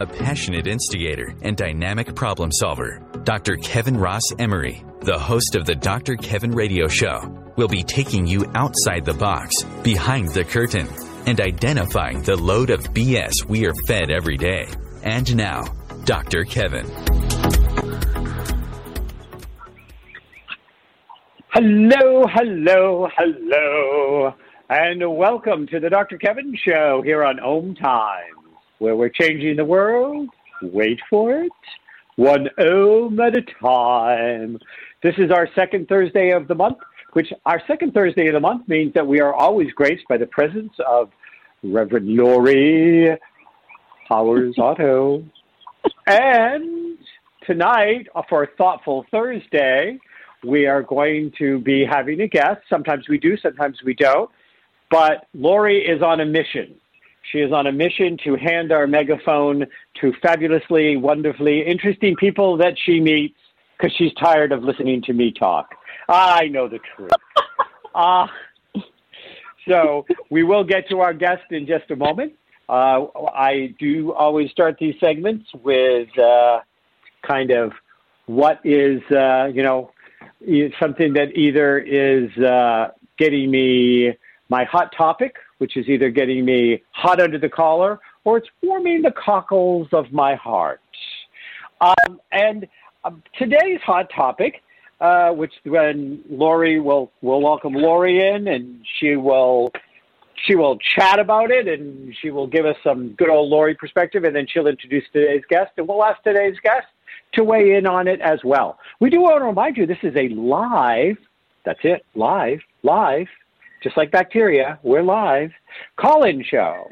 A passionate instigator and dynamic problem solver, Dr. Kevin Ross Emery, the host of the Dr. Kevin Radio Show, will be taking you outside the box, behind the curtain, and identifying the load of BS we are fed every day. And now, Dr. Kevin. Hello, hello, hello, and welcome to the Dr. Kevin Show here on Om Time, where we're changing the world. Wait for it. One ohm at a time. This is our second Thursday of the month, which our second Thursday of the month means that we are always graced by the presence of Reverend Lori Powers Otto. and tonight, for Thoughtful Thursday, we are going to be having a guest. Sometimes we do, sometimes we don't. But Lori is on a mission. She is on a mission to hand our megaphone to fabulously, wonderfully interesting people that she meets because she's tired of listening to me talk. I know the truth. uh, so we will get to our guest in just a moment. Uh, I do always start these segments with uh, kind of what is, uh, you know, something that either is uh, getting me my hot topic, which is either getting me hot under the collar, or it's warming the cockles of my heart. Um, and um, today's hot topic, uh, which when Lori will will welcome Lori in, and she will she will chat about it, and she will give us some good old Lori perspective, and then she'll introduce today's guest, and we'll ask today's guest to weigh in on it as well. We do want to remind you this is a live, that's it, live, live, just like bacteria, we're live, call in show.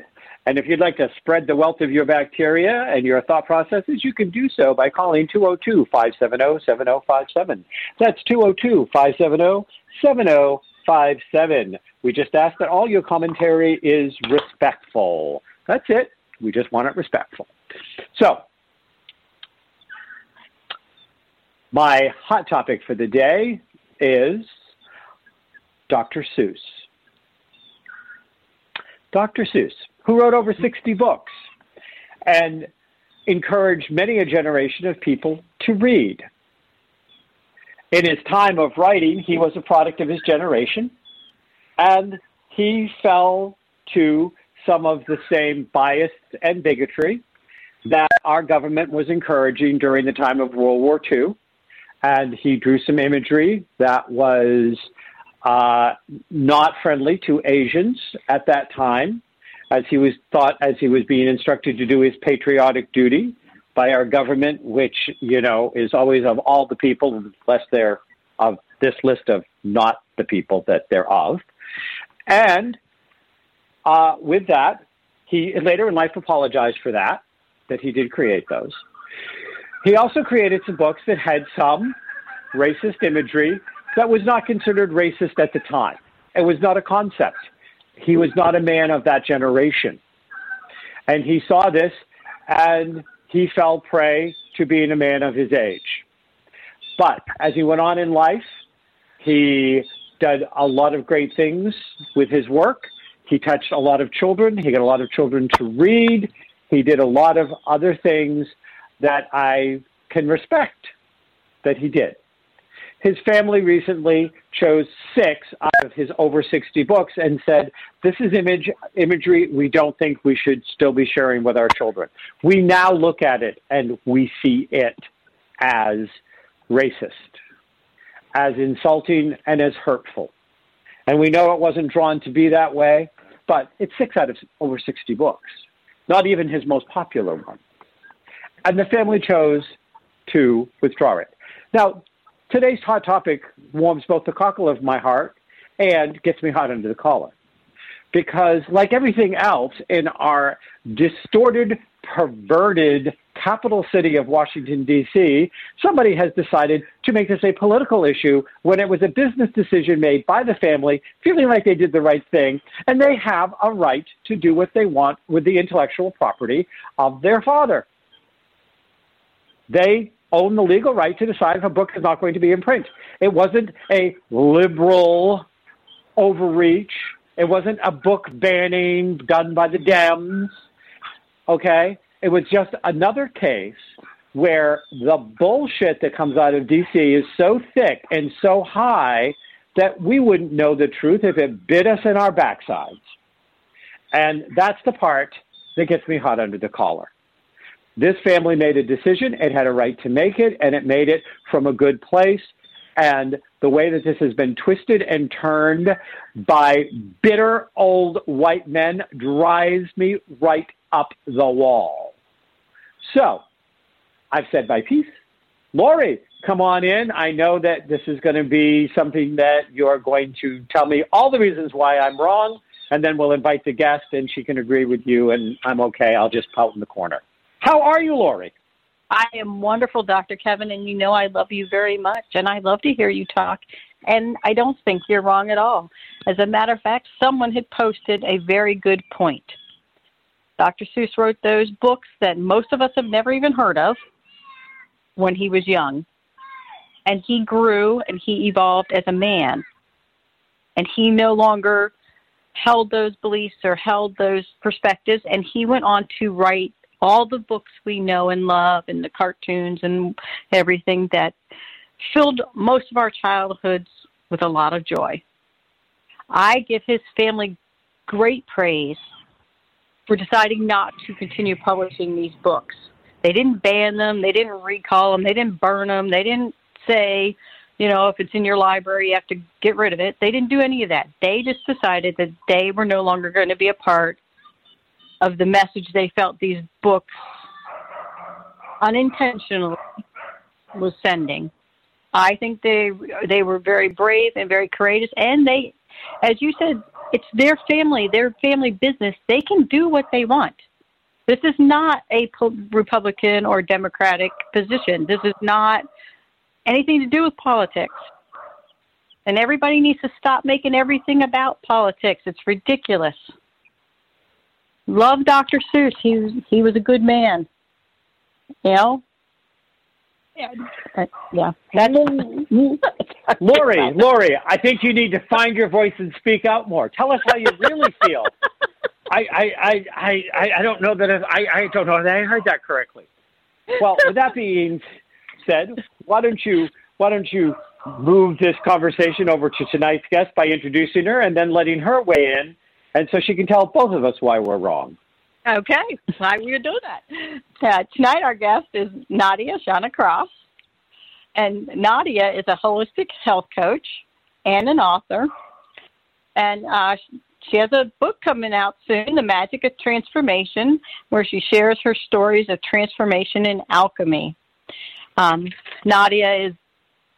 And if you'd like to spread the wealth of your bacteria and your thought processes, you can do so by calling 202 570 7057. That's 202 570 7057. We just ask that all your commentary is respectful. That's it. We just want it respectful. So, My hot topic for the day is Dr. Seuss. Dr. Seuss, who wrote over mm-hmm. 60 books and encouraged many a generation of people to read. In his time of writing, he was a product of his generation, and he fell to some of the same bias and bigotry that our government was encouraging during the time of World War II and he drew some imagery that was uh, not friendly to Asians at that time, as he was thought as he was being instructed to do his patriotic duty by our government, which you know is always of all the people, unless they're of this list of not the people that they're of. And uh, with that, he later in life apologized for that, that he did create those. He also created some books that had some racist imagery that was not considered racist at the time. It was not a concept. He was not a man of that generation. And he saw this and he fell prey to being a man of his age. But as he went on in life, he did a lot of great things with his work. He touched a lot of children. He got a lot of children to read. He did a lot of other things that I can respect that he did. His family recently chose six out of his over 60 books and said, This is image, imagery we don't think we should still be sharing with our children. We now look at it and we see it as racist, as insulting, and as hurtful. And we know it wasn't drawn to be that way, but it's six out of over 60 books, not even his most popular one. And the family chose to withdraw it. Now, today's hot topic warms both the cockle of my heart and gets me hot under the collar. because, like everything else in our distorted, perverted capital city of Washington, D.C., somebody has decided to make this a political issue when it was a business decision made by the family, feeling like they did the right thing, and they have a right to do what they want with the intellectual property of their father. They own the legal right to decide if a book is not going to be in print. It wasn't a liberal overreach. It wasn't a book banning done by the Dems. Okay? It was just another case where the bullshit that comes out of DC is so thick and so high that we wouldn't know the truth if it bit us in our backsides. And that's the part that gets me hot under the collar. This family made a decision. It had a right to make it, and it made it from a good place. And the way that this has been twisted and turned by bitter old white men drives me right up the wall. So, I've said my piece. Lori, come on in. I know that this is going to be something that you're going to tell me all the reasons why I'm wrong, and then we'll invite the guest and she can agree with you, and I'm okay. I'll just pout in the corner. How are you, Lori? I am wonderful, Dr. Kevin, and you know I love you very much, and I love to hear you talk. And I don't think you're wrong at all. As a matter of fact, someone had posted a very good point. Dr. Seuss wrote those books that most of us have never even heard of when he was young. And he grew and he evolved as a man. And he no longer held those beliefs or held those perspectives. And he went on to write all the books we know and love and the cartoons and everything that filled most of our childhoods with a lot of joy. I give his family great praise for deciding not to continue publishing these books. They didn't ban them, they didn't recall them, they didn't burn them, they didn't say, you know, if it's in your library, you have to get rid of it. They didn't do any of that. They just decided that they were no longer going to be a part of the message they felt these books unintentionally was sending. I think they they were very brave and very courageous, and they, as you said, it's their family, their family business. They can do what they want. This is not a Republican or Democratic position. This is not anything to do with politics. And everybody needs to stop making everything about politics. It's ridiculous. Love Dr. Seuss. He was, he was a good man. You know? Yeah. Uh, yeah. That's Lori, Lori, I think you need to find your voice and speak out more. Tell us how you really feel. I, I, I, I, I don't know that I, I don't know that I heard that correctly. Well, with that being said, why don't you why don't you move this conversation over to tonight's guest by introducing her and then letting her weigh in and so she can tell both of us why we're wrong. Okay, why we do that. Uh, tonight, our guest is Nadia Shana Krauss, and Nadia is a holistic health coach and an author, and uh, she has a book coming out soon, The Magic of Transformation, where she shares her stories of transformation and alchemy. Um, Nadia is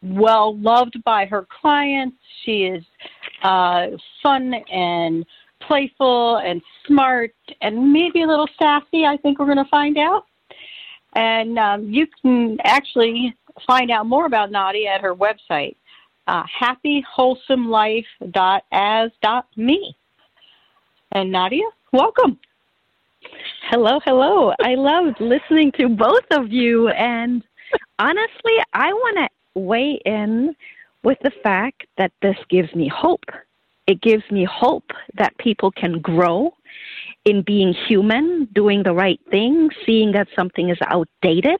well loved by her clients. She is uh, fun and playful and smart and maybe a little sassy. I think we're going to find out. And um, you can actually find out more about Nadia at her website, uh, happywholesomelife.as.me. And Nadia, welcome. Hello, hello. I loved listening to both of you. And honestly, I want to weigh in with the fact that this gives me hope it gives me hope that people can grow in being human, doing the right thing, seeing that something is outdated,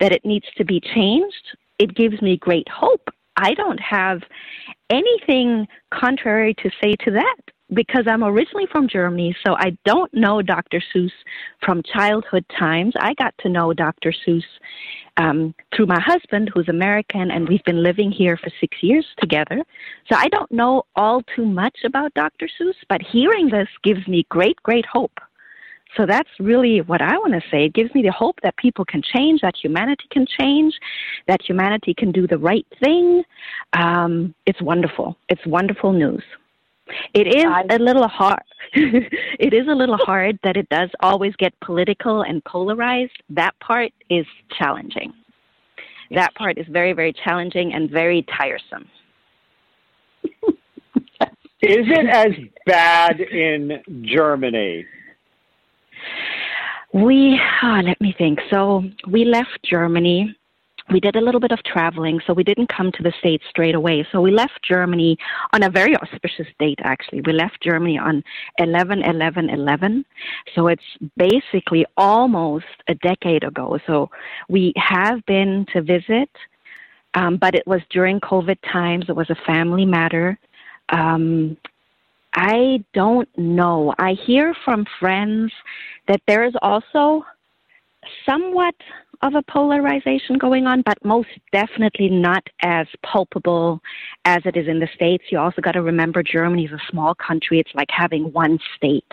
that it needs to be changed. It gives me great hope. I don't have anything contrary to say to that because I'm originally from Germany, so I don't know Dr. Seuss from childhood times. I got to know Dr. Seuss um, through my husband, who's American, and we've been living here for six years together. So I don't know all too much about Dr. Seuss, but hearing this gives me great, great hope. So that's really what I want to say. It gives me the hope that people can change, that humanity can change, that humanity can do the right thing. Um, it's wonderful. It's wonderful news. It is a little hard. it is a little hard that it does always get political and polarized. That part is challenging. That part is very, very challenging and very tiresome. is it as bad in Germany? We, oh, let me think. So we left Germany we did a little bit of traveling, so we didn't come to the States straight away. So we left Germany on a very auspicious date, actually. We left Germany on 11 11 11. So it's basically almost a decade ago. So we have been to visit, um, but it was during COVID times. It was a family matter. Um, I don't know. I hear from friends that there is also somewhat of a polarization going on, but most definitely not as palpable as it is in the States. You also got to remember Germany is a small country. It's like having one state.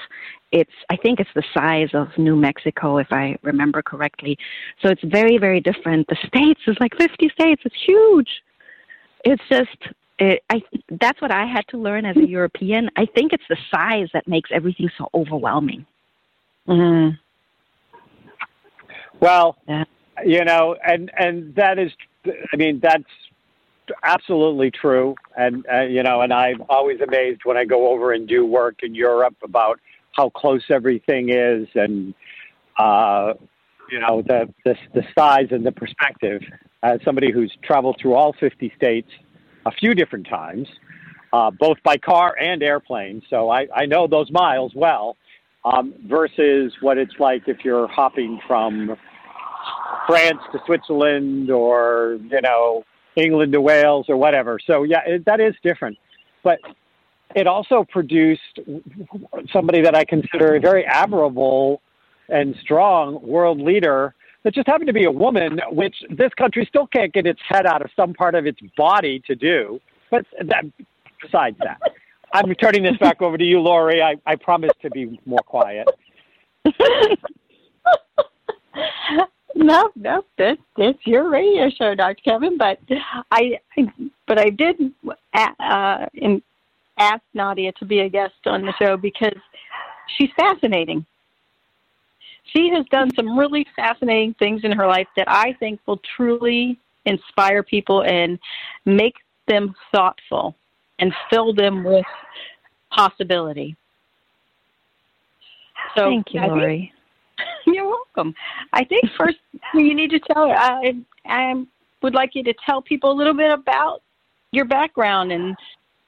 It's, I think it's the size of New Mexico, if I remember correctly. So it's very, very different. The States is like 50 states. It's huge. It's just, it, I, that's what I had to learn as a European. I think it's the size that makes everything so overwhelming. Mm-hmm. Well, yeah you know, and and that is, I mean, that's absolutely true. And uh, you know, and I'm always amazed when I go over and do work in Europe about how close everything is, and uh, you know, the, the the size and the perspective. As somebody who's traveled through all 50 states a few different times, uh, both by car and airplane, so I, I know those miles well. Um, versus what it's like if you're hopping from France to Switzerland or, you know, England to Wales or whatever. So, yeah, it, that is different. But it also produced somebody that I consider a very admirable and strong world leader that just happened to be a woman, which this country still can't get its head out of some part of its body to do. But that, besides that, I'm turning this back over to you, Lori. I, I promise to be more quiet. No, no, this it's your radio show, Dr. Kevin. But I, but I did uh, in, ask Nadia to be a guest on the show because she's fascinating. She has done some really fascinating things in her life that I think will truly inspire people and make them thoughtful and fill them with possibility. So Thank you, Lori. You're welcome. I think first you need to tell. I I would like you to tell people a little bit about your background and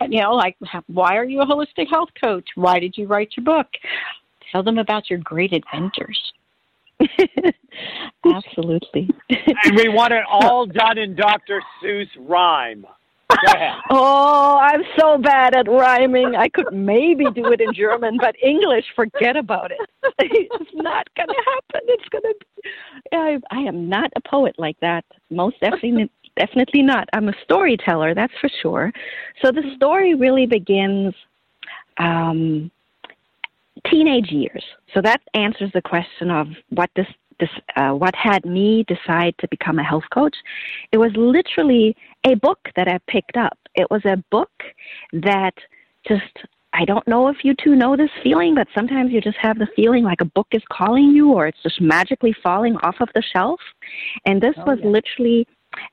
you know, like why are you a holistic health coach? Why did you write your book? Tell them about your great adventures. Absolutely. and we want it all done in Dr. Seuss rhyme. oh, I'm so bad at rhyming. I could maybe do it in German, but English, forget about it. it's not going to happen. It's going to. I, I am not a poet like that. Most definitely, definitely not. I'm a storyteller, that's for sure. So the story really begins. Um, teenage years. So that answers the question of what this this, uh, what had me decide to become a health coach, it was literally a book that I picked up. It was a book that just I don't know if you two know this feeling, but sometimes you just have the feeling like a book is calling you or it's just magically falling off of the shelf. And this oh, was yeah. literally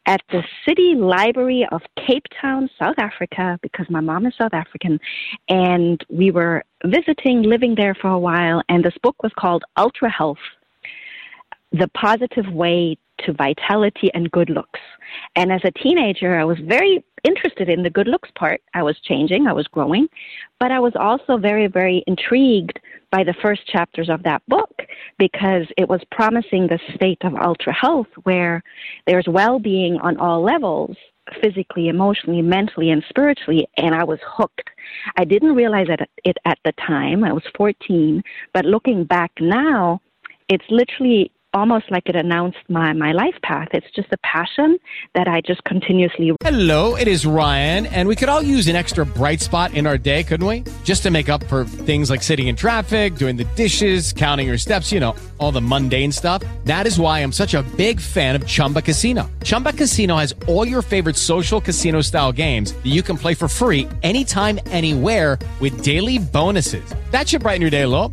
at the City Library of Cape Town, South Africa, because my mom is South African. And we were visiting, living there for a while. And this book was called Ultra Health the positive way to vitality and good looks. And as a teenager, I was very interested in the good looks part. I was changing, I was growing, but I was also very, very intrigued by the first chapters of that book because it was promising the state of ultra health where there's well being on all levels physically, emotionally, mentally, and spiritually, and I was hooked. I didn't realize it, at the time. I was 14, but looking back now, it's literally almost like it announced my, my life path. It's just a passion that I just continuously. Hello, it is Ryan, and we could all use an extra bright spot in our day, couldn't we? Just to make up for things like sitting in traffic, doing the dishes, counting your steps, you know, all the mundane stuff. That is why I'm such a big fan of Chumba Casino. Chumba Casino has all your favorite social casino style games that you can play for free anytime, anywhere with daily bonuses. That should brighten your day little.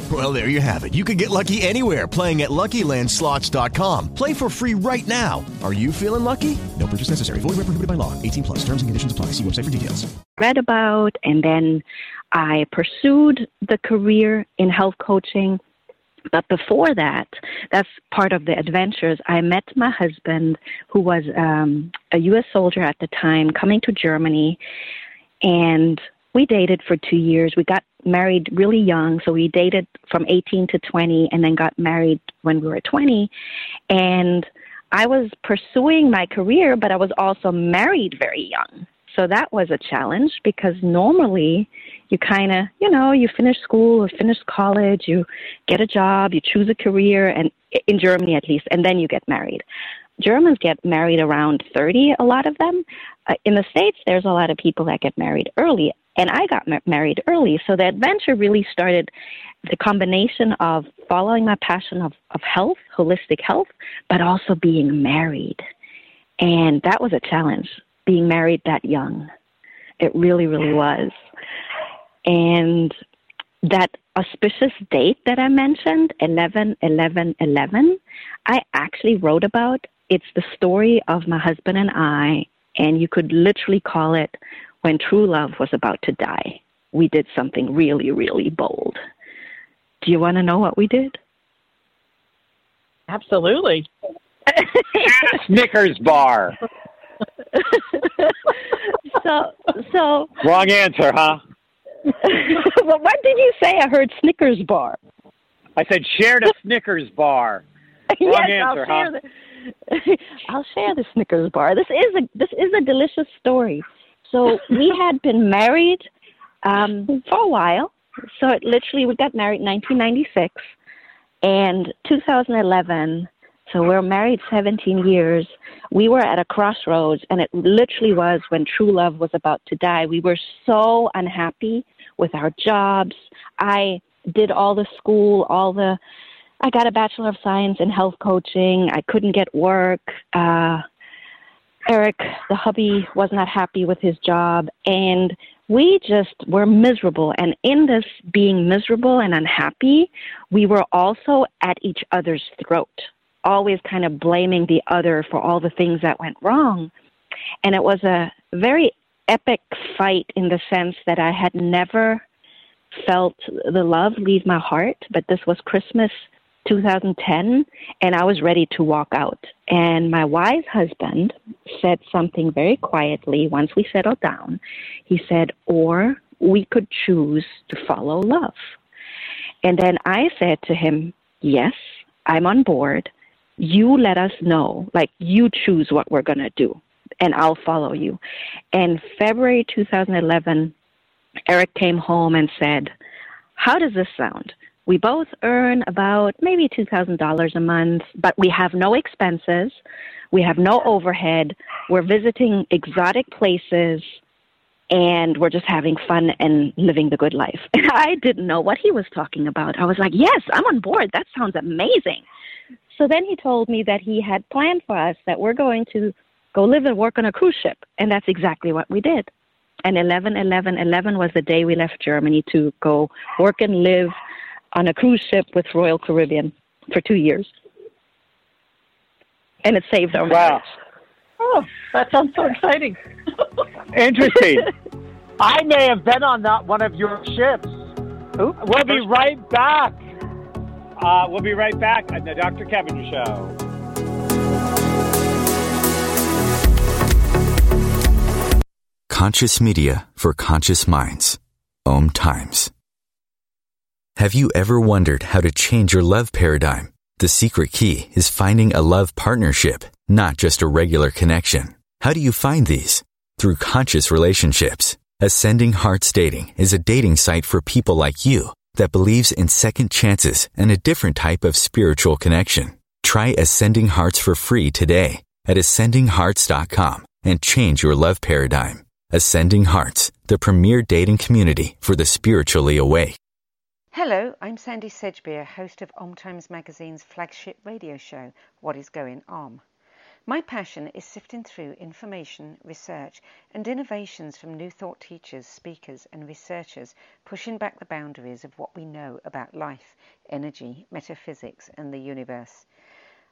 Well, there you have it. You can get lucky anywhere playing at LuckyLandSlots.com. Play for free right now. Are you feeling lucky? No purchase necessary. Void where prohibited by law. 18 plus. Terms and conditions apply. See website for details. Read about, and then I pursued the career in health coaching. But before that, that's part of the adventures. I met my husband, who was um, a U.S. soldier at the time, coming to Germany, and we dated for two years. We got married really young, so we dated from 18 to 20, and then got married when we were 20. And I was pursuing my career, but I was also married very young. So that was a challenge because normally you kind of, you know, you finish school or finish college, you get a job, you choose a career, and in Germany at least, and then you get married. Germans get married around 30, a lot of them. Uh, in the States, there's a lot of people that get married early, and I got ma- married early. So the adventure really started the combination of following my passion of, of health, holistic health, but also being married. And that was a challenge, being married that young. It really, really was. And that auspicious date that I mentioned, 11 11 11, I actually wrote about. It's the story of my husband and I, and you could literally call it when true love was about to die. We did something really, really bold. Do you want to know what we did? Absolutely. Snickers bar. so, so. Wrong answer, huh? well, what did you say? I heard Snickers bar. I said shared a Snickers bar. Wrong yes, answer, I'll huh? share the. I'll share the Snickers bar. This is a this is a delicious story. So we had been married um, for a while. So it literally, we got married in 1996, and 2011. So we're married 17 years. We were at a crossroads, and it literally was when true love was about to die. We were so unhappy with our jobs. I did all the school, all the. I got a bachelor of science in health coaching. I couldn't get work. Uh, Eric, the hubby, was not happy with his job, and we just were miserable. And in this being miserable and unhappy, we were also at each other's throat, always kind of blaming the other for all the things that went wrong. And it was a very epic fight in the sense that I had never felt the love leave my heart, but this was Christmas 2010, and I was ready to walk out. And my wise husband said something very quietly once we settled down. He said, Or we could choose to follow love. And then I said to him, Yes, I'm on board. You let us know, like you choose what we're going to do, and I'll follow you. And February 2011, Eric came home and said, How does this sound? We both earn about maybe $2,000 a month, but we have no expenses. We have no overhead. We're visiting exotic places and we're just having fun and living the good life. And I didn't know what he was talking about. I was like, yes, I'm on board. That sounds amazing. So then he told me that he had planned for us that we're going to go live and work on a cruise ship. And that's exactly what we did. And 11 11 11 was the day we left Germany to go work and live on a cruise ship with Royal Caribbean for two years. And it saved our wow. lives. Oh, that sounds so exciting. Interesting. I may have been on that one of your ships. We'll be right back. Uh, we'll be right back on the Dr. Kevin Show. Conscious Media for Conscious Minds. Om Times. Have you ever wondered how to change your love paradigm? The secret key is finding a love partnership, not just a regular connection. How do you find these? Through conscious relationships. Ascending Hearts Dating is a dating site for people like you that believes in second chances and a different type of spiritual connection. Try Ascending Hearts for free today at ascendinghearts.com and change your love paradigm. Ascending Hearts, the premier dating community for the spiritually awake. Hello, I'm Sandy Sedgbeer, host of Om Times Magazine's flagship radio show, What is Going On. My passion is sifting through information, research, and innovations from new thought teachers, speakers, and researchers pushing back the boundaries of what we know about life, energy, metaphysics, and the universe.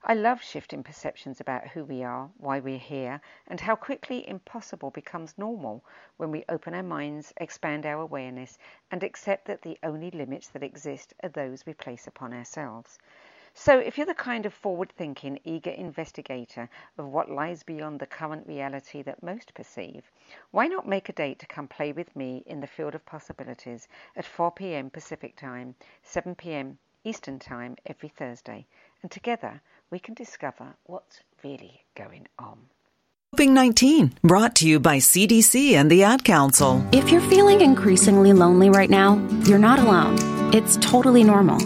I love shifting perceptions about who we are, why we're here, and how quickly impossible becomes normal when we open our minds, expand our awareness, and accept that the only limits that exist are those we place upon ourselves. So, if you're the kind of forward thinking, eager investigator of what lies beyond the current reality that most perceive, why not make a date to come play with me in the field of possibilities at 4 p.m. Pacific Time, 7 p.m. Eastern Time every Thursday, and together we can discover what's really going on. Coping 19, brought to you by CDC and the Ad Council. If you're feeling increasingly lonely right now, you're not alone. It's totally normal.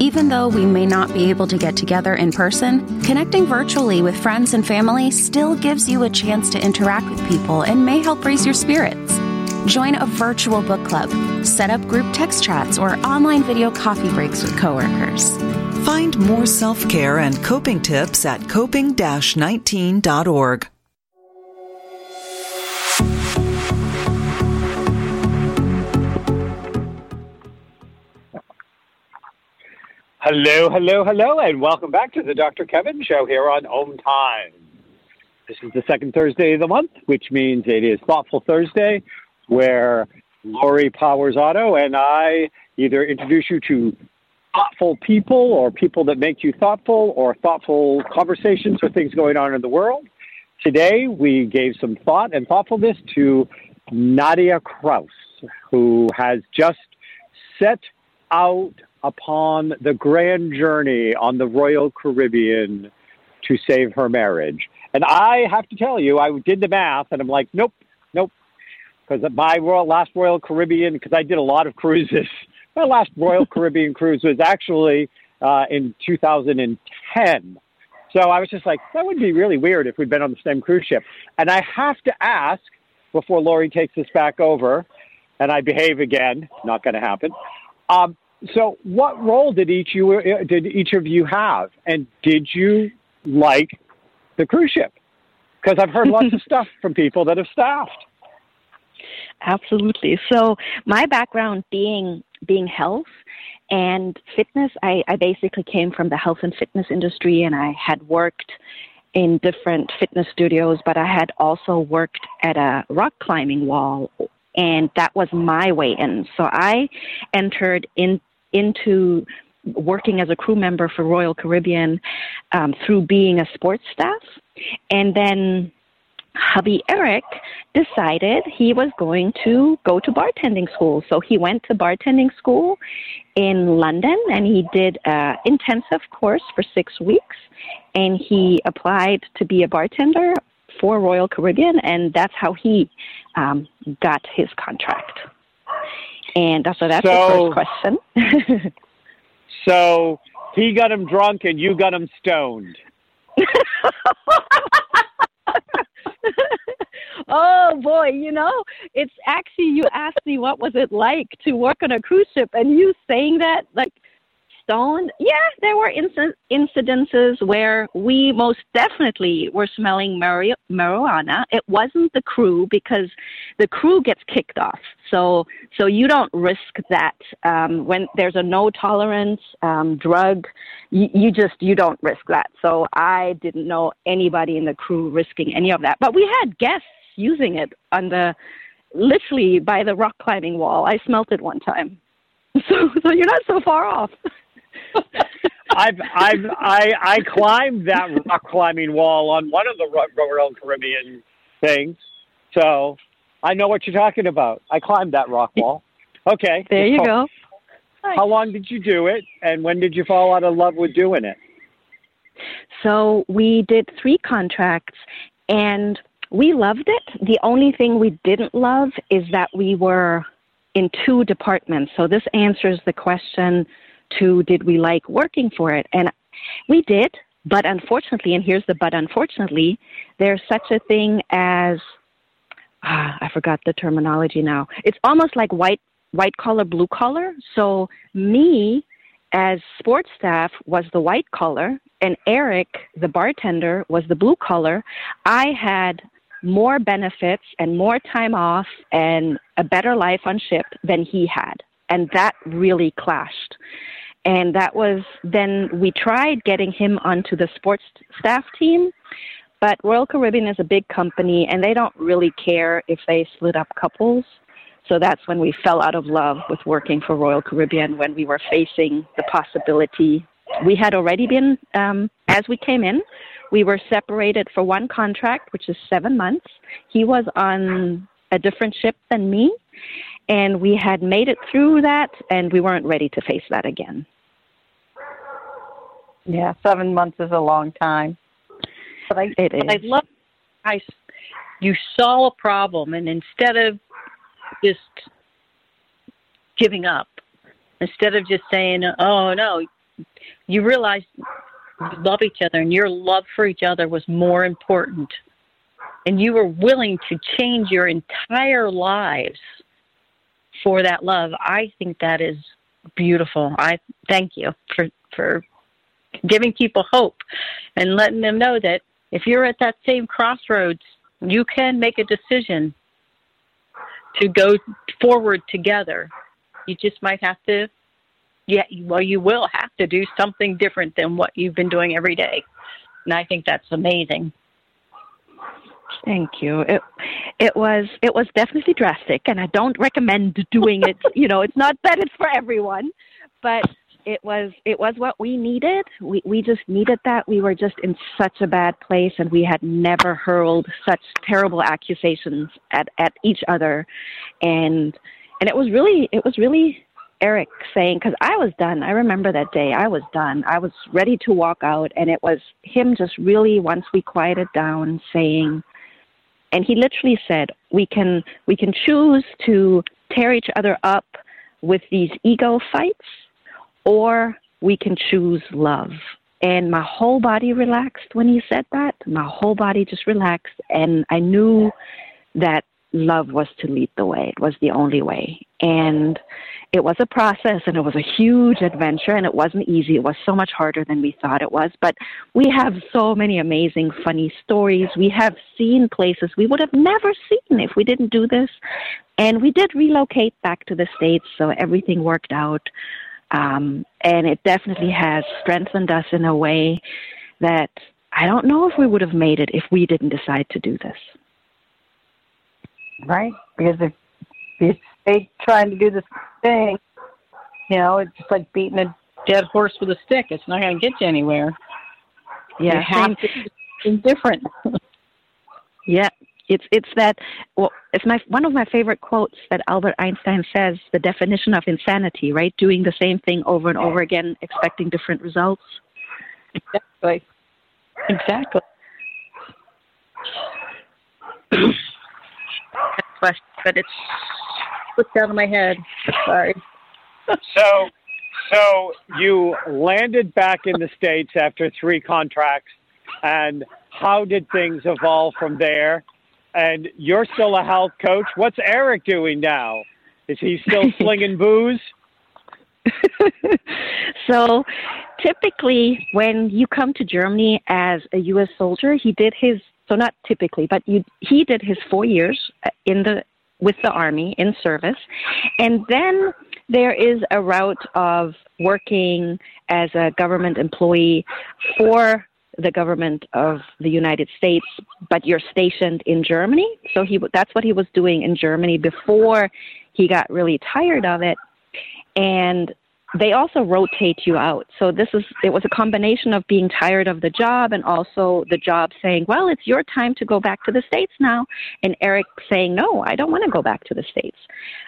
Even though we may not be able to get together in person, connecting virtually with friends and family still gives you a chance to interact with people and may help raise your spirits. Join a virtual book club, set up group text chats, or online video coffee breaks with coworkers. Find more self care and coping tips at coping 19.org. Hello, hello, hello, and welcome back to the Dr. Kevin Show here on Om Time. This is the second Thursday of the month, which means it is Thoughtful Thursday, where Lori Powers Otto and I either introduce you to thoughtful people or people that make you thoughtful or thoughtful conversations or things going on in the world. Today, we gave some thought and thoughtfulness to Nadia Kraus, who has just set out upon the grand journey on the Royal Caribbean to save her marriage. And I have to tell you, I did the math and I'm like, nope, nope. Because my last Royal Caribbean, because I did a lot of cruises, my last Royal Caribbean cruise was actually uh, in 2010. So I was just like, that would be really weird if we'd been on the same cruise ship. And I have to ask before Lori takes this back over, and I behave again. Not going to happen. Um, so, what role did each you did each of you have, and did you like the cruise ship? Because I've heard lots of stuff from people that have staffed. Absolutely. So, my background being being health and fitness, I, I basically came from the health and fitness industry, and I had worked in different fitness studios, but I had also worked at a rock climbing wall and that was my way in. So I entered in into working as a crew member for Royal Caribbean um, through being a sports staff, and then hubby Eric decided he was going to go to bartending school. So he went to bartending school in London and he did an intensive course for six weeks. And he applied to be a bartender for Royal Caribbean, and that's how he um, got his contract. And so that's So- the first question. So he got him drunk and you got him stoned. oh boy, you know, it's actually you asked me what was it like to work on a cruise ship, and you saying that like stoned. Yeah, there were inc- incidences where we most definitely were smelling mari- marijuana. It wasn't the crew because the crew gets kicked off. So so you don't risk that um, when there's a no tolerance um, drug. You just you don't risk that. So I didn't know anybody in the crew risking any of that. But we had guests using it on the literally by the rock climbing wall. I smelt it one time. So so you're not so far off. I've I've I I climbed that rock climbing wall on one of the Royal Caribbean things. So I know what you're talking about. I climbed that rock wall. Okay. There you go. How long did you do it, and when did you fall out of love with doing it? So we did three contracts, and we loved it. The only thing we didn't love is that we were in two departments. So this answers the question to did we like working for it? And we did, but unfortunately, and here's the but unfortunately, there's such a thing as ah, I forgot the terminology now. It's almost like white white collar, blue collar. So me as sports staff was the white collar and Eric, the bartender, was the blue collar. I had more benefits and more time off and a better life on ship than he had. And that really clashed. And that was then we tried getting him onto the sports staff team, but Royal Caribbean is a big company and they don't really care if they split up couples. So that's when we fell out of love with working for Royal Caribbean when we were facing the possibility. We had already been, um, as we came in, we were separated for one contract, which is seven months. He was on a different ship than me, and we had made it through that, and we weren't ready to face that again. Yeah, seven months is a long time. But I, it but I love I you saw a problem, and instead of just giving up, instead of just saying, "Oh no," you realized you love each other, and your love for each other was more important, and you were willing to change your entire lives for that love. I think that is beautiful. I thank you for for giving people hope and letting them know that if you're at that same crossroads, you can make a decision to go forward together. You just might have to, yeah, well, you will have to do something different than what you've been doing every day. And I think that's amazing. Thank you. It it was it was definitely drastic, and I don't recommend doing it. you know, it's not that it's for everyone, but it was it was what we needed. We we just needed that. We were just in such a bad place, and we had never hurled such terrible accusations at at each other, and and it was really it was really Eric saying because I was done. I remember that day. I was done. I was ready to walk out, and it was him just really once we quieted down saying, and he literally said, "We can we can choose to tear each other up with these ego fights." or we can choose love. And my whole body relaxed when he said that. My whole body just relaxed. And I knew that love was to lead the way. It was the only way. And it was a process and it was a huge adventure and it wasn't easy. It was so much harder than we thought it was. But we have so many amazing, funny stories. We have seen places we would have never seen if we didn't do this. And we did relocate back to the States, so everything worked out. Um, and it definitely has strengthened us in a way that I don't know if we would have made it if we didn't decide to do this. Right? Because if you stay trying to do this thing, you know, it's just like beating a dead horse with a stick. It's not going to get you anywhere. Yeah, you have to something different. Yeah, it's it's that. Well, it's my one of my favorite quotes that Albert Einstein says: the definition of insanity, right? Doing the same thing over and over again, expecting different results. Exactly. Exactly. but it's slipped out of my head. Sorry. so, so you landed back in the states after three contracts, and how did things evolve from there? And you're still a health coach. What's Eric doing now? Is he still slinging booze? so typically when you come to Germany as a US soldier, he did his so not typically, but you, he did his 4 years in the with the army in service. And then there is a route of working as a government employee for the government of the United States, but you're stationed in Germany. So he that's what he was doing in Germany before he got really tired of it. And they also rotate you out. So this is it was a combination of being tired of the job and also the job saying, "Well, it's your time to go back to the states now," and Eric saying, "No, I don't want to go back to the states."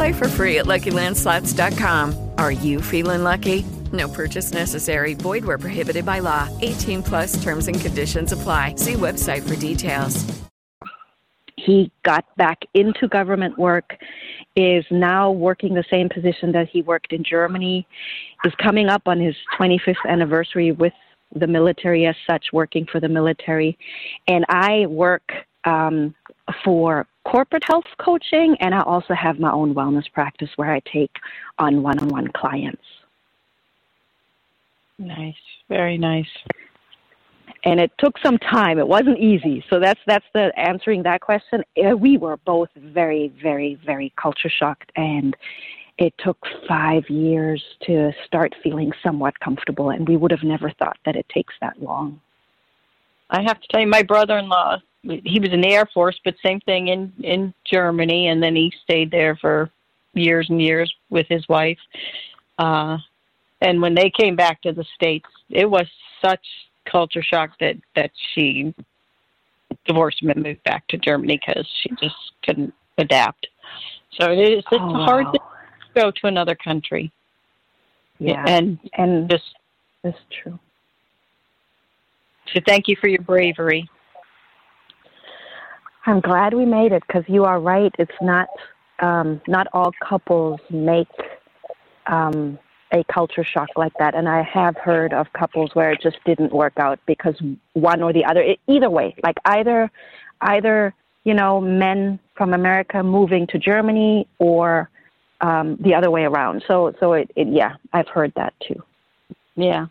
Play for free at LuckyLandSlots.com. Are you feeling lucky? No purchase necessary. Void where prohibited by law. 18 plus terms and conditions apply. See website for details. He got back into government work, is now working the same position that he worked in Germany, is coming up on his 25th anniversary with the military as such, working for the military. And I work um, for corporate health coaching, and I also have my own wellness practice where I take on one on one clients. Nice, very nice. And it took some time. It wasn't easy. So that's that's the answering that question. Uh, We were both very, very, very culture shocked, and it took five years to start feeling somewhat comfortable. And we would have never thought that it takes that long. I have to tell you, my brother-in-law, he was in the Air Force, but same thing in in Germany, and then he stayed there for years and years with his wife. Uh, and when they came back to the states, it was such culture shock that that she divorced him and moved back to Germany because she just couldn't adapt. So it is it's Oh, hard wow. to go to another country. Yeah, and and just that's true. So thank you for your bravery. I'm glad we made it because you are right. It's not um, not all couples make um, a culture shock like that, and I have heard of couples where it just didn't work out because one or the other. It, either way, like either either you know men from America moving to Germany or um, the other way around. So so it, it yeah, I've heard that too. Yeah.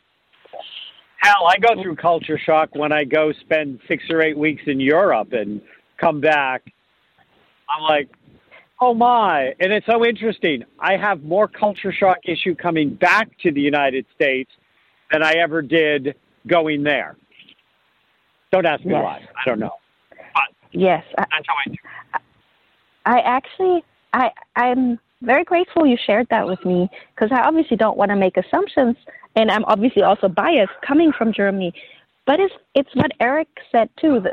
Hell, I go through culture shock when I go spend six or eight weeks in Europe and come back. I'm like, oh my. And it's so interesting. I have more culture shock issue coming back to the United States than I ever did going there. Don't ask me Yes. why. I don't know. Yes, I, That's how I do. I actually, I, I'm very grateful you shared that with me because I obviously don't want to make assumptions, and I'm obviously also biased coming from Germany. But it's it's what Eric said too.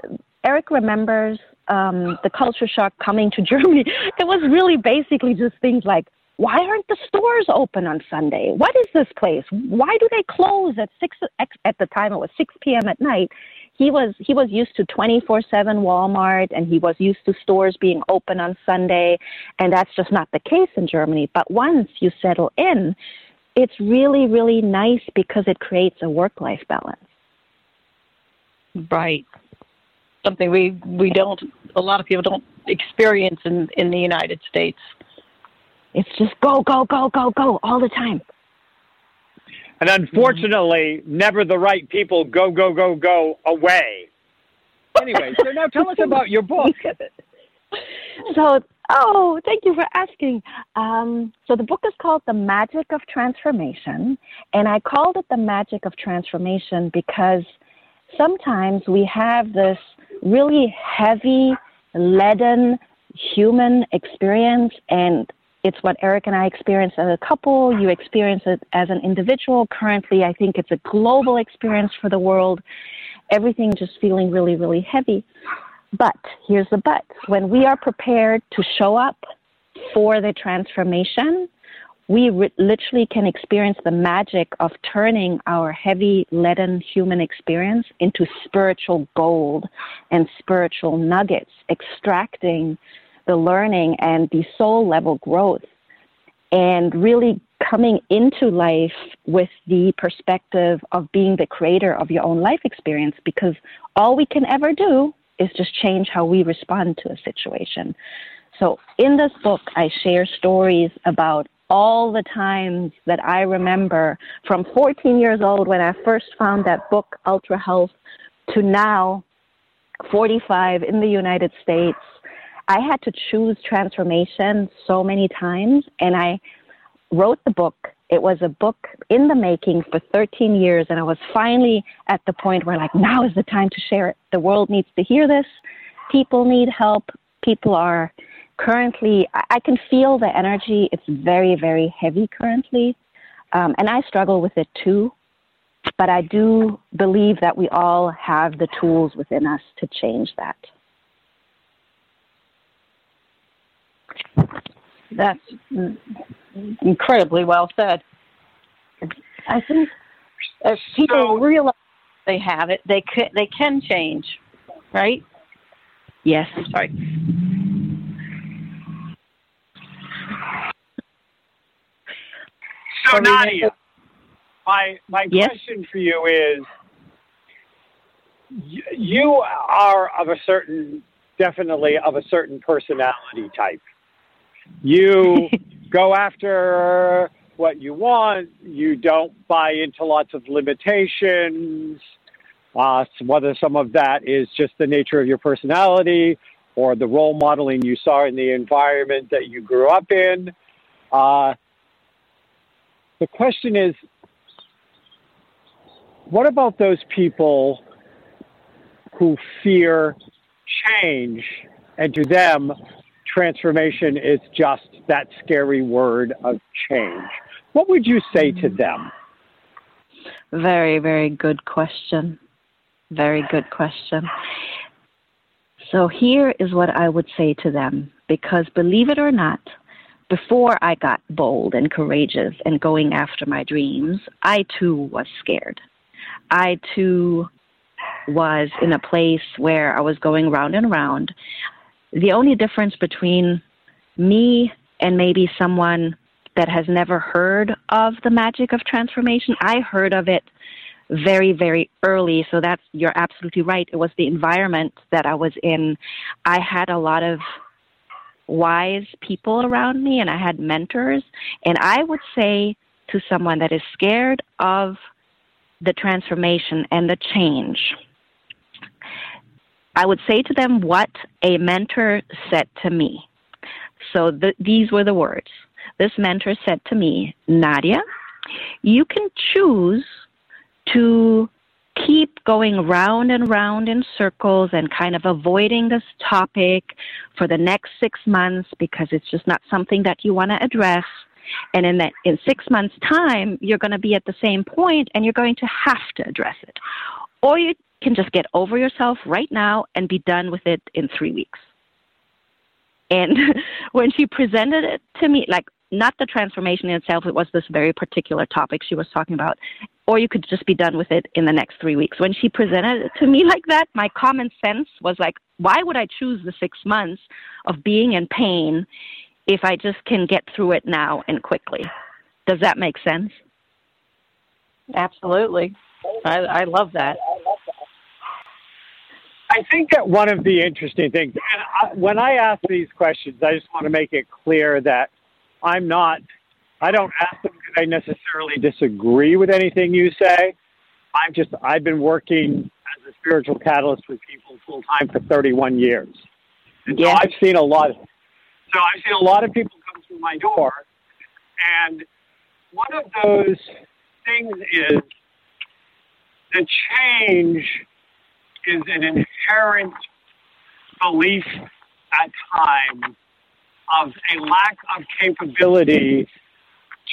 Eric remembers um, the culture shock coming to Germany. It was really basically just things like, why aren't the stores open on Sunday? What is this place? Why do they close at six at the time? It was six p.m. at night. He was he was used to twenty four seven Walmart, and he was used to stores being open on Sunday, and that's just not the case in Germany. But once you settle in, it's really really nice because it creates a work life balance. Right. Something we we don't a lot of people don't experience in in the United States. It's just go go go go go all the time. And unfortunately, never the right people go, go, go, go away. Anyway, so now tell us about your book. So, oh, thank you for asking. Um, so the book is called The Magic of Transformation, and I called it The Magic of Transformation because sometimes we have this really heavy, leaden human experience, and it's what Eric and I experience as a couple. You experience it as an individual. Currently, I think it's a global experience for the world. Everything just feeling really, really heavy. But here's the but when we are prepared to show up for the transformation, we re- literally can experience the magic of turning our heavy, leaden human experience into spiritual gold and spiritual nuggets, extracting the learning and the soul level growth, and really coming into life with the perspective of being the creator of your own life experience because all we can ever do is just change how we respond to a situation. So, in this book, I share stories about all the times that I remember from 14 years old when I first found that book, Ultra Health, to now, 45 in the United States. I had to choose transformation so many times, and I wrote the book. It was a book in the making for 13 years, and I was finally at the point where, like, now is the time to share it. The world needs to hear this. People need help. People are currently, I can feel the energy. It's very, very heavy currently. Um, and I struggle with it too. But I do believe that we all have the tools within us to change that. That's incredibly well said. I think if people realize they have it, they can, they can change, right? Yes. Sorry. So Nadia, my my question for you is: you are of a certain, definitely of a certain personality type. You go after what you want. You don't buy into lots of limitations. Uh, whether some of that is just the nature of your personality or the role modeling you saw in the environment that you grew up in. Uh, the question is what about those people who fear change and to them transformation is just that scary word of change what would you say to them Very, very good question. Very good question. So here is what I would say to them because believe it or not, before I got bold and courageous and going after my dreams, I too was scared. I too was in a place where I was going round and round. The only difference between me and maybe someone that has never heard of the magic of transformation, I heard of it very, very early. So that's, you're absolutely right. It was the environment that I was in. I had a lot of wise people around me and I had mentors. And I would say to someone that is scared of the transformation and the change, I would say to them what a mentor said to me. So the, these were the words. This mentor said to me, Nadia, you can choose to keep going round and round in circles and kind of avoiding this topic for the next six months because it's just not something that you want to address. And in that, in six months' time, you're going to be at the same point and you're going to have to address it. Or you can just get over yourself right now and be done with it in three weeks. And when she presented it to me, like not the transformation itself, it was this very particular topic she was talking about. Or you could just be done with it in the next three weeks. When she presented it to me like that, my common sense was like, why would I choose the six months of being in pain if I just can get through it now and quickly? Does that make sense? Absolutely. I, I love that. I think that one of the interesting things, and I, when I ask these questions, I just want to make it clear that I'm not, I don't ask them because I necessarily disagree with anything you say. I've just, I've been working as a spiritual catalyst with people full time for 31 years. And so I've seen a lot, so I've seen a lot of people come through my door. And one of those things is the change is an inherent belief at times of a lack of capability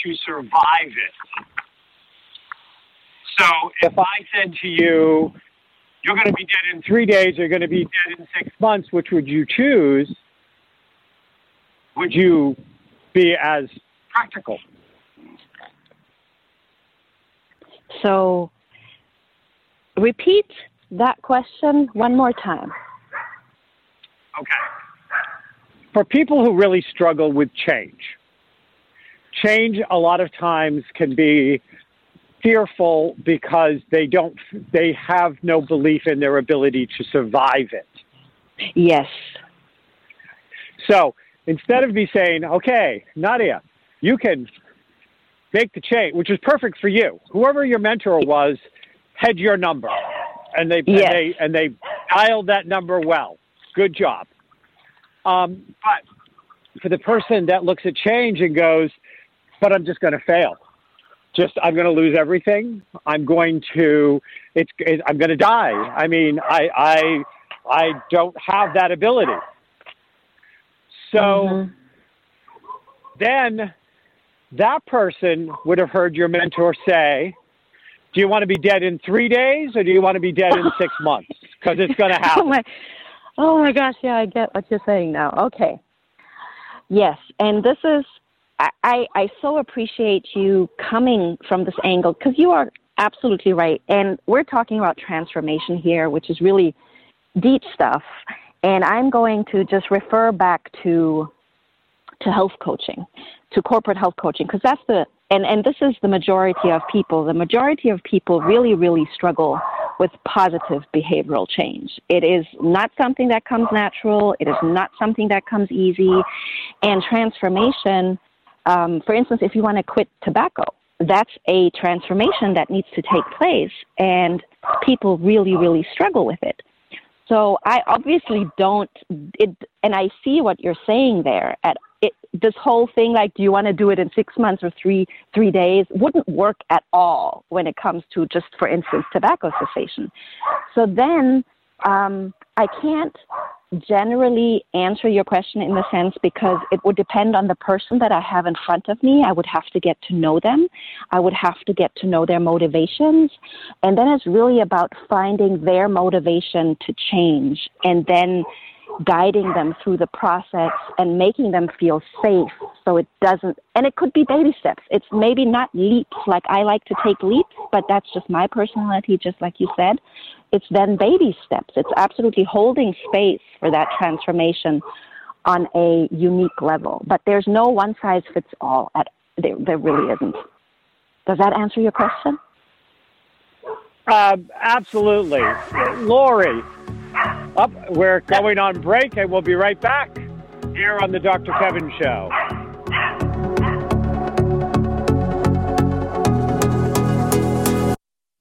to survive it. So if I said to you, you're going to be dead in three days, you're going to be dead in six months, which would you choose? Would you be as practical? So repeat that question one more time. Okay. For people who really struggle with change, change a lot of times can be fearful because they don't they have no belief in their ability to survive it. Yes. So instead of me saying, okay, Nadia, you can make the change, which is perfect for you. Whoever your mentor was, had your number, and they Yes. and they and they dialed that number well. Good job. Um, but for the person that looks at change and goes, but I'm just going to fail. Just I'm going to lose everything. I'm going to it's it, I'm going to die. I mean, I I I don't have that ability. So mm-hmm. then that person would have heard your mentor say, Do you want to be dead in three days or do you want to be dead in six months? Because it's going to Oh happen. my, oh my gosh! Yeah, I get what you're saying now. Okay. Yes, and this is I I, so appreciate you coming from this angle because you are absolutely right, and we're talking about transformation here, which is really deep stuff. And I'm going to just refer back to to health coaching, to corporate health coaching, because that's the and and this is the majority of people. The majority of people really really struggle with positive behavioral change. It is not something that comes natural. It is not something that comes easy, and transformation. Um, for instance, if you want to quit tobacco, that's a transformation that needs to take place, and people really really struggle with it. So I obviously don't it and I see what you're saying there at it this whole thing like do you want to do it in 6 months or 3 3 days wouldn't work at all when it comes to just for instance tobacco cessation. So then um I can't generally answer your question in the sense because it would depend on the person that I have in front of me. I would have to get to know them. I would have to get to know their motivations. And then it's really about finding their motivation to change and then guiding them through the process and making them feel safe so it doesn't and it could be baby steps. It's maybe not leaps like i like to take leaps but that's just my personality just like you said. It's then baby steps. It's absolutely holding space for that transformation on a unique level. But there's no one size fits all at there, there really isn't. Does that answer your question? Um, absolutely. Lori, up, we're going on break and we'll be right back here on the Dr. Kevin Show.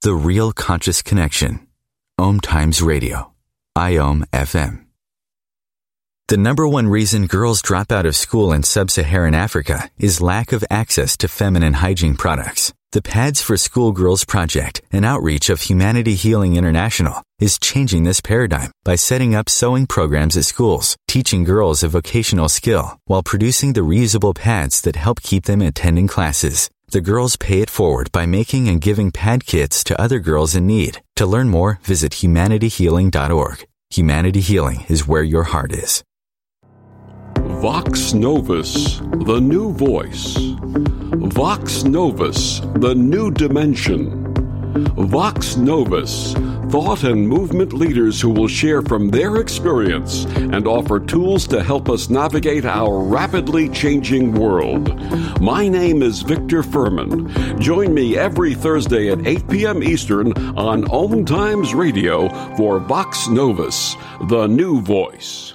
The Real Conscious Connection. Om Times Radio. IOM FM. The number one reason girls drop out of school in sub-Saharan Africa is lack of access to feminine hygiene products. The Pads for Schoolgirls Project, an outreach of Humanity Healing International, is changing this paradigm by setting up sewing programs at schools, teaching girls a vocational skill while producing the reusable pads that help keep them attending classes. The girls pay it forward by making and giving pad kits to other girls in need. To learn more, visit humanityhealing.org. Humanity Healing is where your heart is. Vox Novus, the new voice. Vox Novus, the new dimension. Vox Novus, thought and movement leaders who will share from their experience and offer tools to help us navigate our rapidly changing world. My name is Victor Fuhrman. Join me every Thursday at 8 p.m. Eastern on Om Times Radio for Vox Novus, the new voice.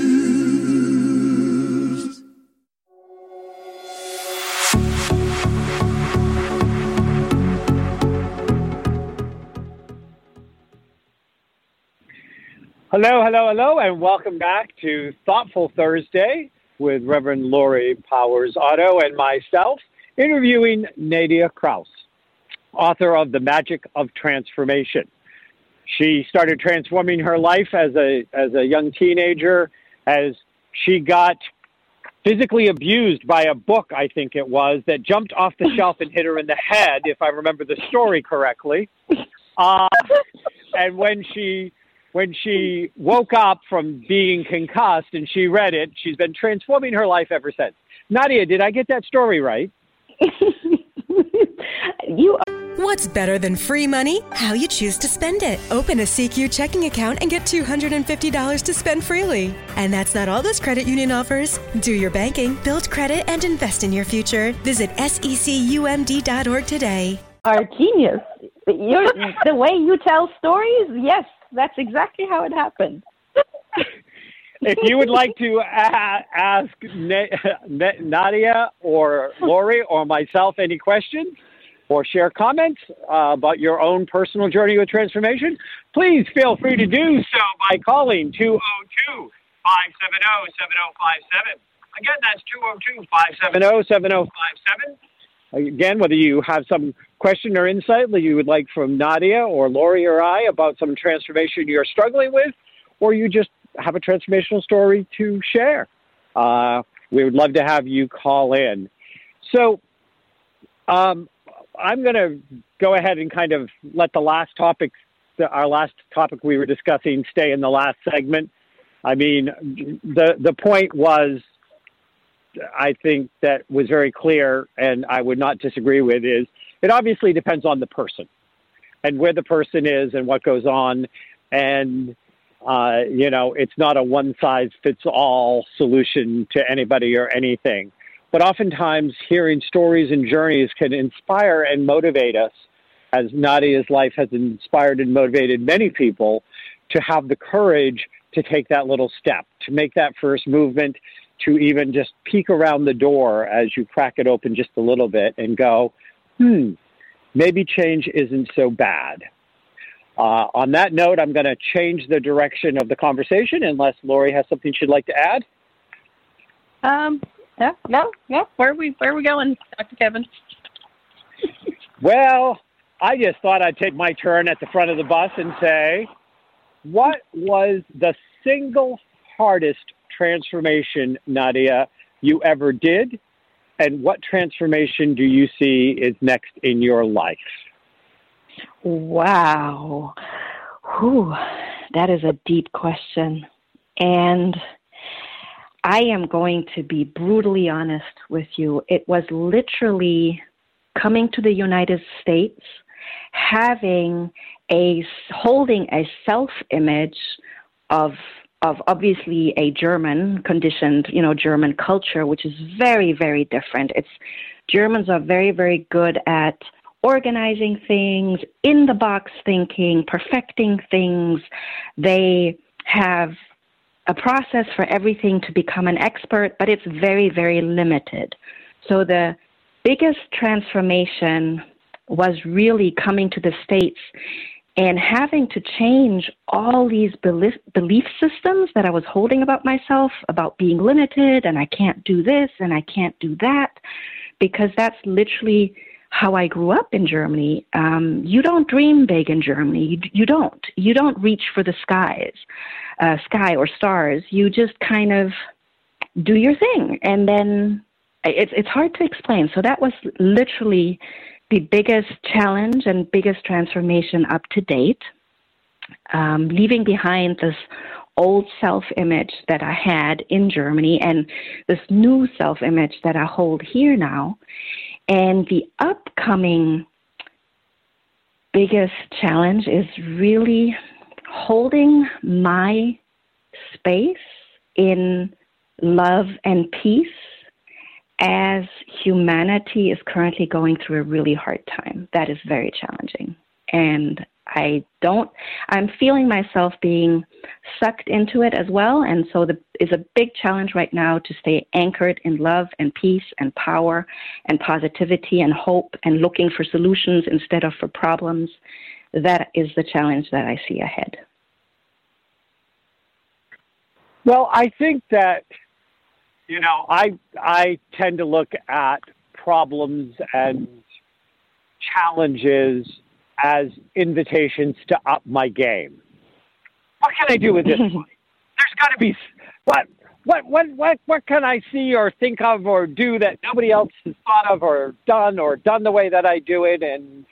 Hello, hello, hello, and welcome back to Thoughtful Thursday with Reverend Lori Powers Otto and myself, interviewing Nadia Krauss, author of The Magic of Transformation. she started transforming her life as a as a young teenager as she got physically abused by a book I think it was that jumped off the shelf and hit her in the head if I remember the story correctly. Uh, and when she when she woke up from being concussed and she read it, she's been transforming her life ever since. Nadia, did I get that story right? you What's better than free money? How you choose to spend it. Open a CQ checking account and get $250 to spend freely. And that's not all this credit union offers. Do your banking, build credit, and invest in your future. Visit secumd.org today. Are genius. You're, the way you tell stories, yes, that's exactly how it happened. if you would like to a- ask Nadia or Lori or myself any questions or share comments uh, about your own personal journey with transformation, please feel free to do so by calling 202 570 7057. Again, that's 202 570 7057. Again, whether you have some question or insight that you would like from Nadia or Lori or I about some transformation you're struggling with, or you just have a transformational story to share. Uh, we would love to have you call in. So um, I'm going to go ahead and kind of let the last topic, our last topic we were discussing, stay in the last segment. I mean, the the point was I think that was very clear, and I would not disagree with, is it obviously depends on the person and where the person is and what goes on. And, uh, you know, it's not a one size fits all solution to anybody or anything. But oftentimes, hearing stories and journeys can inspire and motivate us, as Nadia's life has inspired and motivated many people to have the courage to take that little step, to make that first movement, to even just peek around the door as you crack it open just a little bit and go, hmm, maybe change isn't so bad. Uh, on that note, I'm going to change the direction of the conversation unless Lori has something she'd like to add. Um, yeah, no, no. Where are we, where are we going, Dr. Kevin? well, I just thought I'd take my turn at the front of the bus and say, what was the single hardest transformation, Nadia, you ever did? And what transformation do you see is next in your life? Wow. Whew, that is a deep question. And I am going to be brutally honest with you. It was literally coming to the United States, having a holding a self image of of obviously a German conditioned, you know, German culture, which is very, very different. It's Germans are very, very good at organizing things, in the box thinking, perfecting things. They have a process for everything to become an expert, but it's very, very limited. So the biggest transformation was really coming to the States and having to change all these belief, belief systems that I was holding about myself, about being limited and I can't do this and I can't do that, because that's literally how I grew up in Germany. Um, you don't dream big in Germany. You, you don't. You don't reach for the skies, uh, sky or stars. You just kind of do your thing, and then it's it's hard to explain. So that was literally the biggest challenge and biggest transformation up to date, um, leaving behind this old self image that I had in Germany and this new self image that I hold here now. And the upcoming biggest challenge is really holding my space in love and peace as humanity is currently going through a really hard time. That is very challenging. And I don't, I'm feeling myself being sucked into it as well. And so the is a big challenge right now to stay anchored in love and peace and power and positivity and hope and looking for solutions instead of for problems. That is the challenge that I see ahead. Well, I think that you know, I I tend to look at problems and challenges as invitations to up my game. What can I do with this? There's got to be what what what what what can I see or think of or do that nobody else has thought of or done or done the way that I do it and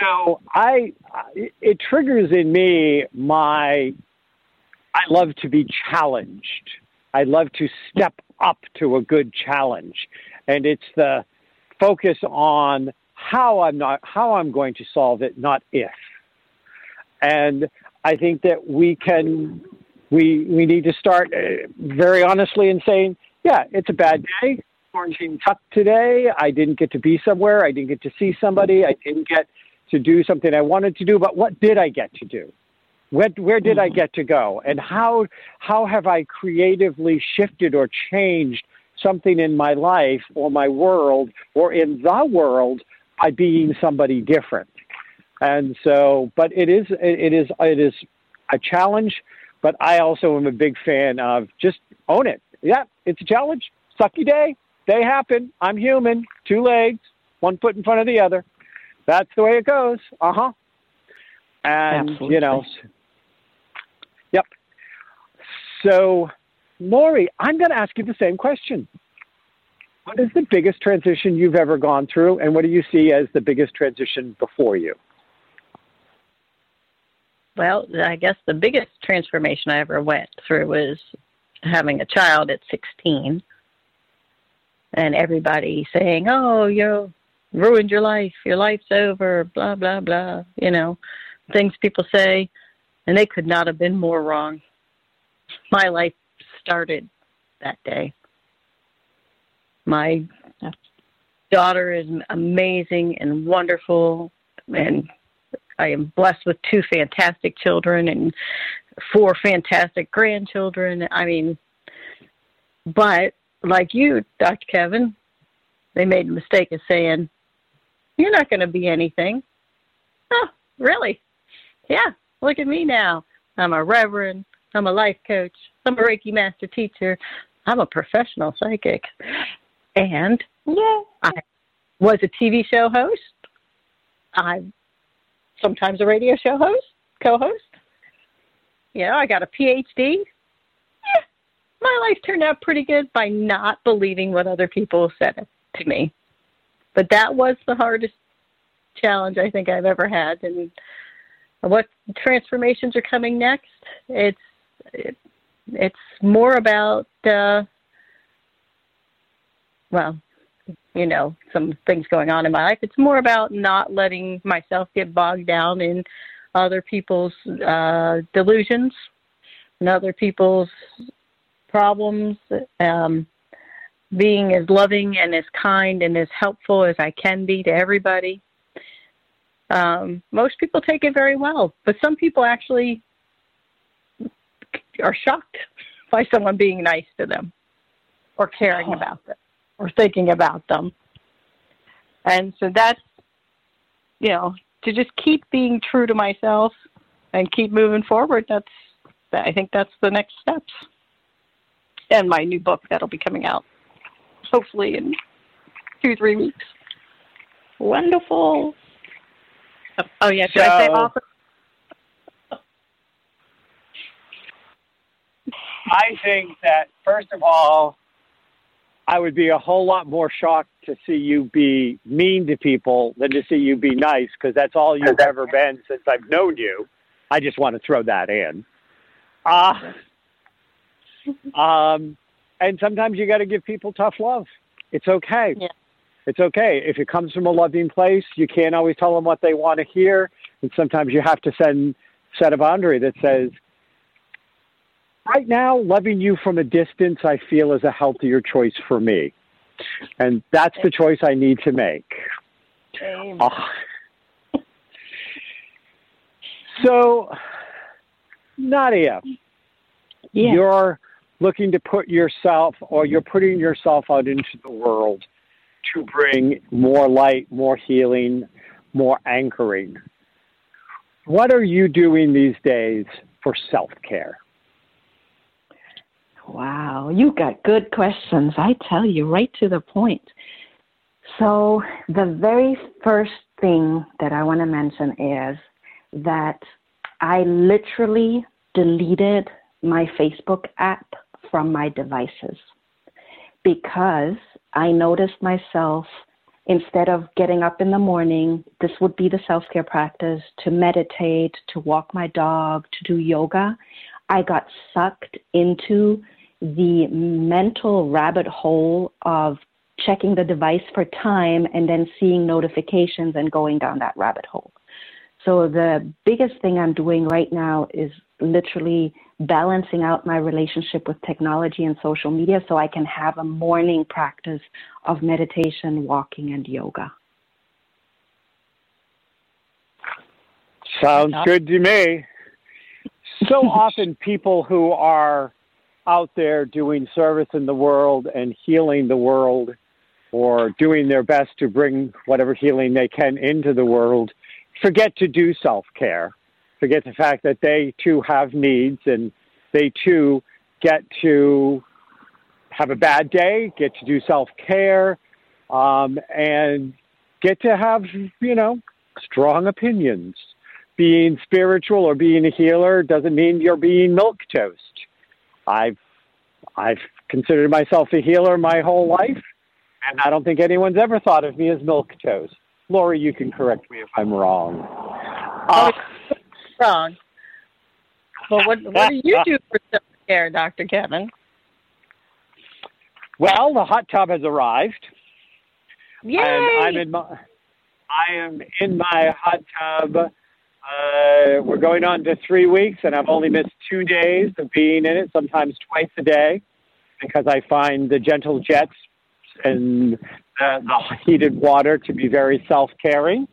so I it triggers in me my I love to be challenged. I love to step up to a good challenge and it's the focus on how I'm not how I'm going to solve it not if. And I think that we can we we need to start uh, very honestly in saying, yeah, it's a bad day. Quarantine tough today. I didn't get to be somewhere. I didn't get to see somebody. I didn't get to do something I wanted to do. But what did I get to do? Where, where did I get to go? And how how have I creatively shifted or changed something in my life or my world or in the world by being somebody different? And so, but it is it is it is a challenge but I also am a big fan of just own it. Yeah, it's a challenge. Sucky day. They happen. I'm human. Two legs, one foot in front of the other. That's the way it goes. Uh huh. And Absolutely. you know, yep. So, Lori, I'm going to ask you the same question. What is the biggest transition you've ever gone through, and what do you see as the biggest transition before you? Well, I guess the biggest transformation I ever went through was having a child at 16 and everybody saying, "Oh, you ruined your life. Your life's over." Blah blah blah. You know, things people say, and they could not have been more wrong. My life started that day. My daughter is amazing and wonderful, and I am blessed with two fantastic children and four fantastic grandchildren. I mean, but like you, Dr. Kevin, they made the mistake of saying, You're not going to be anything. Oh, really? Yeah, look at me now. I'm a reverend. I'm a life coach. I'm a Reiki master teacher. I'm a professional psychic. And yeah, I was a TV show host. I'm sometimes a radio show host, co-host. You know, I got a PhD. Yeah, my life turned out pretty good by not believing what other people said to me. But that was the hardest challenge I think I've ever had. And what transformations are coming next? It's it, it's more about uh, well, you know, some things going on in my life. It's more about not letting myself get bogged down in other people's uh, delusions and other people's problems. Um, being as loving and as kind and as helpful as I can be to everybody. Um, most people take it very well, but some people actually are shocked by someone being nice to them or caring Oh. about them or thinking about them. And so that's, you know, to just keep being true to myself and keep moving forward. That's, I think that's the next steps. And my new book that'll be coming out hopefully in two, three weeks. Wonderful. Oh, yeah, should I say So- I think that first of all, I would be a whole lot more shocked to see you be mean to people than to see you be nice because that's all you've ever been since I've known you. I just want to throw that in. Uh, um, and sometimes you got to give people tough love. It's okay. Yeah. It's okay. If it comes from a loving place, you can't always tell them what they want to hear. And sometimes you have to send, set a boundary that says, right now, loving you from a distance, I feel is a healthier choice for me. And that's the choice I need to make. Oh. So, Nadia, Yeah. you're looking to put yourself, or you're putting yourself out into the world to bring more light, more healing, more anchoring. What are you doing these days for self care? Wow, you got good questions. I tell you, right to the point. So, the very first thing that I want to mention is that I literally deleted my Facebook app from my devices because I noticed myself instead of getting up in the morning, this would be the self care practice to meditate, to walk my dog, to do yoga. I got sucked into the mental rabbit hole of checking the device for time and then seeing notifications and going down that rabbit hole. So the biggest thing I'm doing right now is literally balancing out my relationship with technology and social media so I can have a morning practice of meditation, walking, and yoga. Sounds good to me. So often, people who are out there doing service in the world and healing the world or doing their best to bring whatever healing they can into the world forget to do self care, forget the fact that they too have needs and they too get to have a bad day, get to do self care, um, and get to have, you know, strong opinions. Being spiritual or being a healer doesn't mean you're being milk toast. I've I've considered myself a healer my whole life, and I don't think anyone's ever thought of me as milk toast. Lori, you can correct me if I'm wrong. Uh, Wrong. Well, what what do you do for self care, Dr. Kevin? well, the hot tub has arrived, Yay! and I'm in my I am in my hot tub. Uh, we're going on to three weeks, and I've only missed two days of being in it, sometimes twice a day, because I find the gentle jets and the, the heated water to be very self-caring.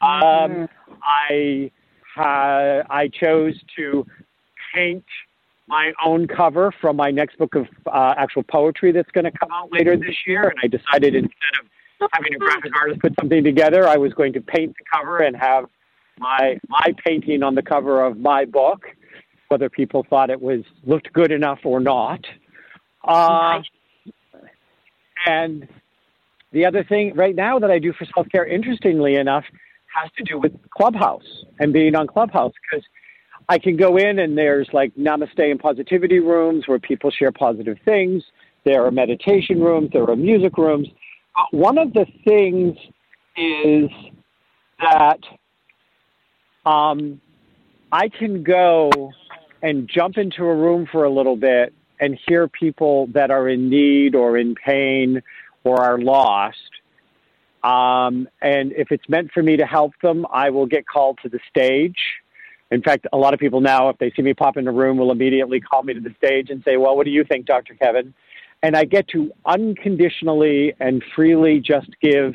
Um, I ha- I chose to paint my own cover from my next book of uh, actual poetry that's going to come out later this year, and I decided instead of having a graphic artist put something together, I was going to paint the cover and have my my painting on the cover of my book, whether people thought it was looked good enough or not. Uh, And the other thing right now that I do for self care, interestingly enough, has to do with Clubhouse and being on Clubhouse because I can go in and there's like namaste and positivity rooms where people share positive things. There are meditation rooms, there are music rooms. One of the things is that um, I can go and jump into a room for a little bit and hear people that are in need or in pain or are lost. Um, and if it's meant for me to help them, I will get called to the stage. In fact, a lot of people now, if they see me pop in a room, will immediately call me to the stage and say, Well, what do you think, Dr. Kevin? And I get to unconditionally and freely just give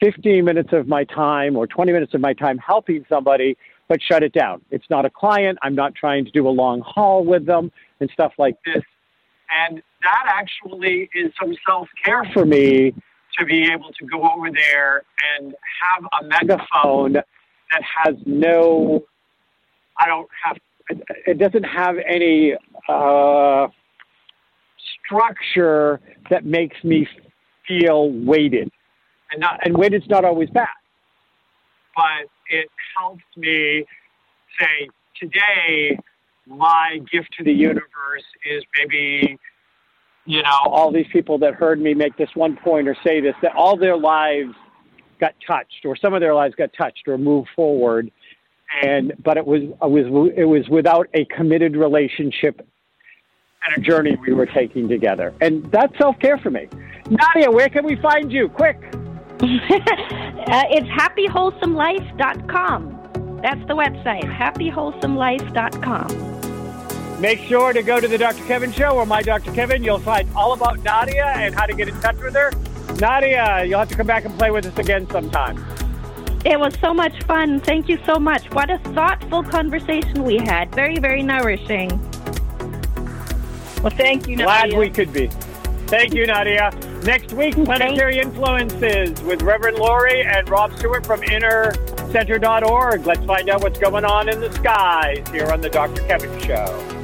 15 minutes of my time or 20 minutes of my time helping somebody, but shut it down. It's not a client. I'm not trying to do a long haul with them and stuff like this. And that actually is some self care for me to be able to go over there and have a megaphone that has no, I don't have, it doesn't have any uh, structure that makes me feel weighted. And, not, and weighted's not always bad, but it helps me say, today, my gift to the universe is maybe you know, all these people that heard me make this one point or say this, that all their lives got touched, or some of their lives got touched, or moved forward, and but it was it was it was without a committed relationship and a journey we were taking together, and that's self care for me. Nadia, where can we find you? Quick. uh, it's happywholesomelife.com. That's the website, happywholesomelife.com. Make sure to go to the Dr. Kevin Show or My Dr. Kevin. You'll find all about Nadia and how to get in touch with her. Nadia, you'll have to come back and play with us again sometime. It was so much fun. Thank you so much. What a thoughtful conversation we had. Very, very nourishing. Well, thank you, Glad we could be. Thank you, Nadia. Next week, Planetary Influences with Reverend Lori and Rob Stewart from InnerCenter.org. Let's find out what's going on in the skies here on the Dr. Kevin Show.